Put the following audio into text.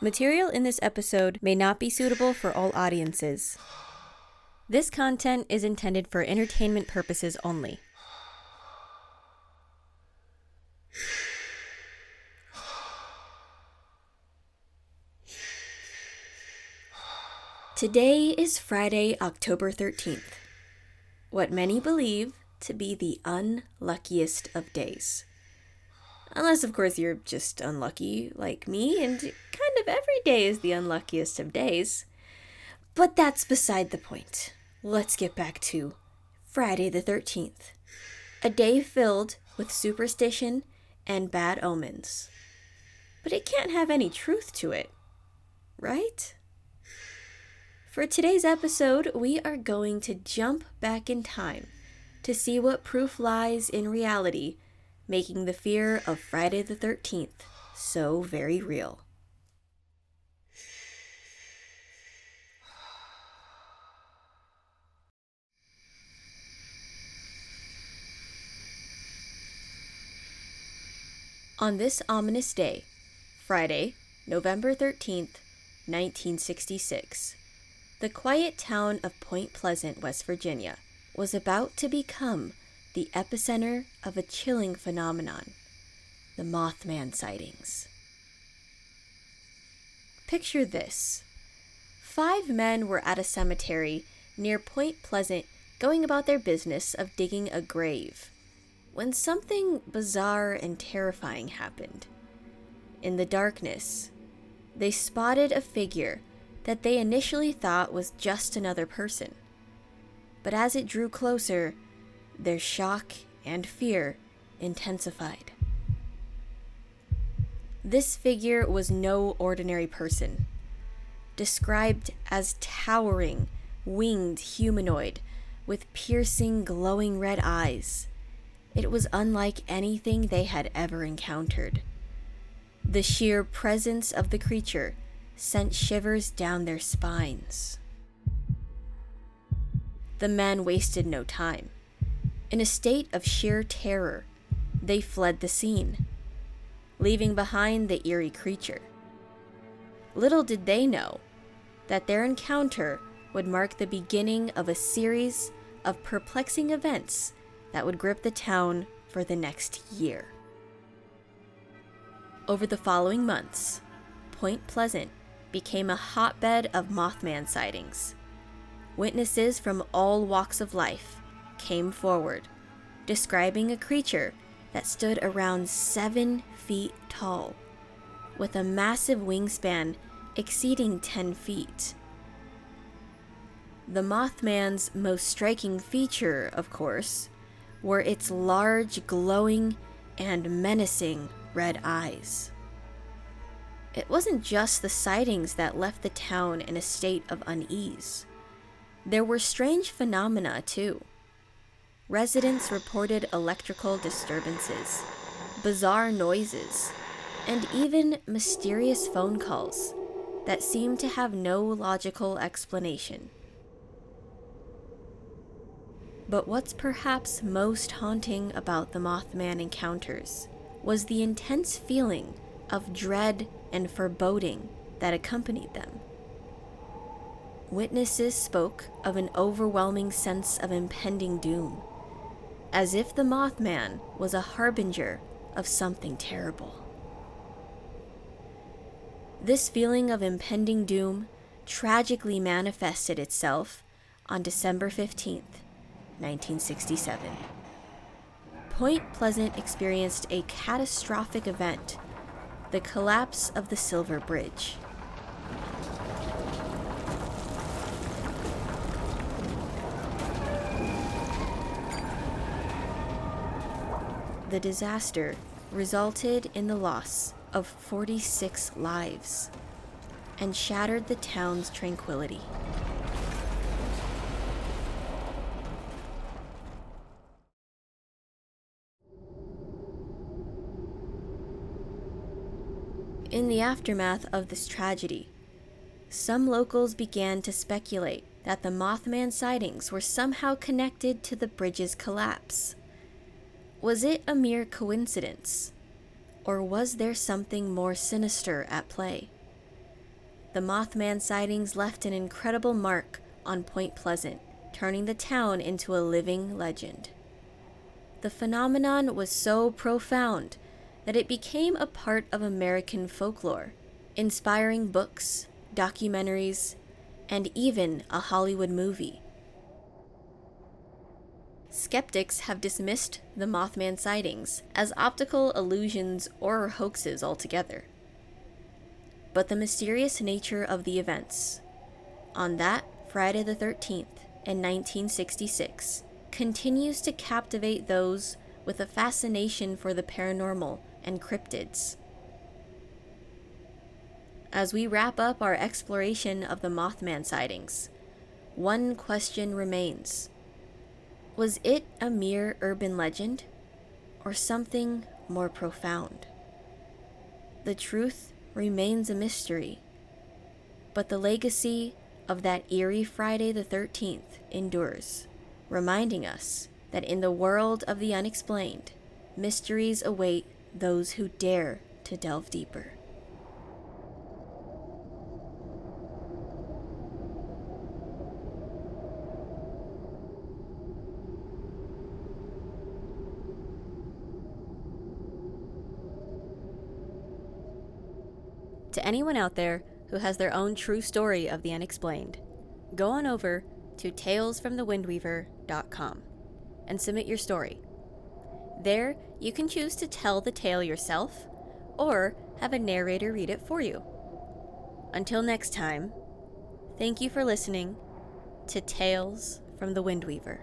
Material in this episode may not be suitable for all audiences. This content is intended for entertainment purposes only. Today is Friday, October 13th, what many believe to be the unluckiest of days. Unless, of course, you're just unlucky like me, and kind of every day is the unluckiest of days. But that's beside the point. Let's get back to Friday the 13th, a day filled with superstition and bad omens. But it can't have any truth to it, right? For today's episode, we are going to jump back in time to see what proof lies in reality, making the fear of Friday the 13th so very real. On this ominous day, Friday, November 13th, 1966, the quiet town of Point Pleasant, West Virginia, was about to become the epicenter of a chilling phenomenon the Mothman sightings. Picture this five men were at a cemetery near Point Pleasant going about their business of digging a grave when something bizarre and terrifying happened. In the darkness, they spotted a figure that they initially thought was just another person. But as it drew closer, their shock and fear intensified. This figure was no ordinary person. Described as towering, winged humanoid with piercing, glowing red eyes, it was unlike anything they had ever encountered. The sheer presence of the creature sent shivers down their spines. The men wasted no time. In a state of sheer terror, they fled the scene, leaving behind the eerie creature. Little did they know that their encounter would mark the beginning of a series of perplexing events that would grip the town for the next year. Over the following months, Point Pleasant became a hotbed of Mothman sightings. Witnesses from all walks of life came forward, describing a creature that stood around seven feet tall, with a massive wingspan exceeding 10 feet. The Mothman's most striking feature, of course, were its large, glowing, and menacing red eyes. It wasn't just the sightings that left the town in a state of unease. There were strange phenomena, too. Residents reported electrical disturbances, bizarre noises, and even mysterious phone calls that seemed to have no logical explanation. But what's perhaps most haunting about the Mothman encounters was the intense feeling of dread and foreboding that accompanied them. Witnesses spoke of an overwhelming sense of impending doom, as if the Mothman was a harbinger of something terrible. This feeling of impending doom tragically manifested itself on December 15th, 1967. Point Pleasant experienced a catastrophic event the collapse of the Silver Bridge. The disaster resulted in the loss of 46 lives and shattered the town's tranquility. In the aftermath of this tragedy, some locals began to speculate that the Mothman sightings were somehow connected to the bridge's collapse. Was it a mere coincidence? Or was there something more sinister at play? the Mothman sightings left an incredible mark on Point Pleasant, turning the town into a living legend. The phenomenon was so profound that it became a part of American folklore, inspiring books, documentaries, and even a Hollywood movie. Skeptics have dismissed the Mothman sightings as optical illusions or hoaxes altogether. But the mysterious nature of the events, on that Friday the 13th in 1966, continues to captivate those with a fascination for the paranormal and cryptids. As we wrap up our exploration of the Mothman sightings, one question remains Was it a mere urban legend or something more profound? The truth remains a mystery, but the legacy of that eerie Friday the 13th endures, reminding us that in the world of the unexplained, mysteries await those who dare to delve deeper. To anyone out there who has their own true story of the unexplained, go on over to talesfromthewindweaver.com and submit your story. There, you can choose to tell the tale yourself or have a narrator read it for you. Until next time, thank you for listening to Tales from the Windweaver.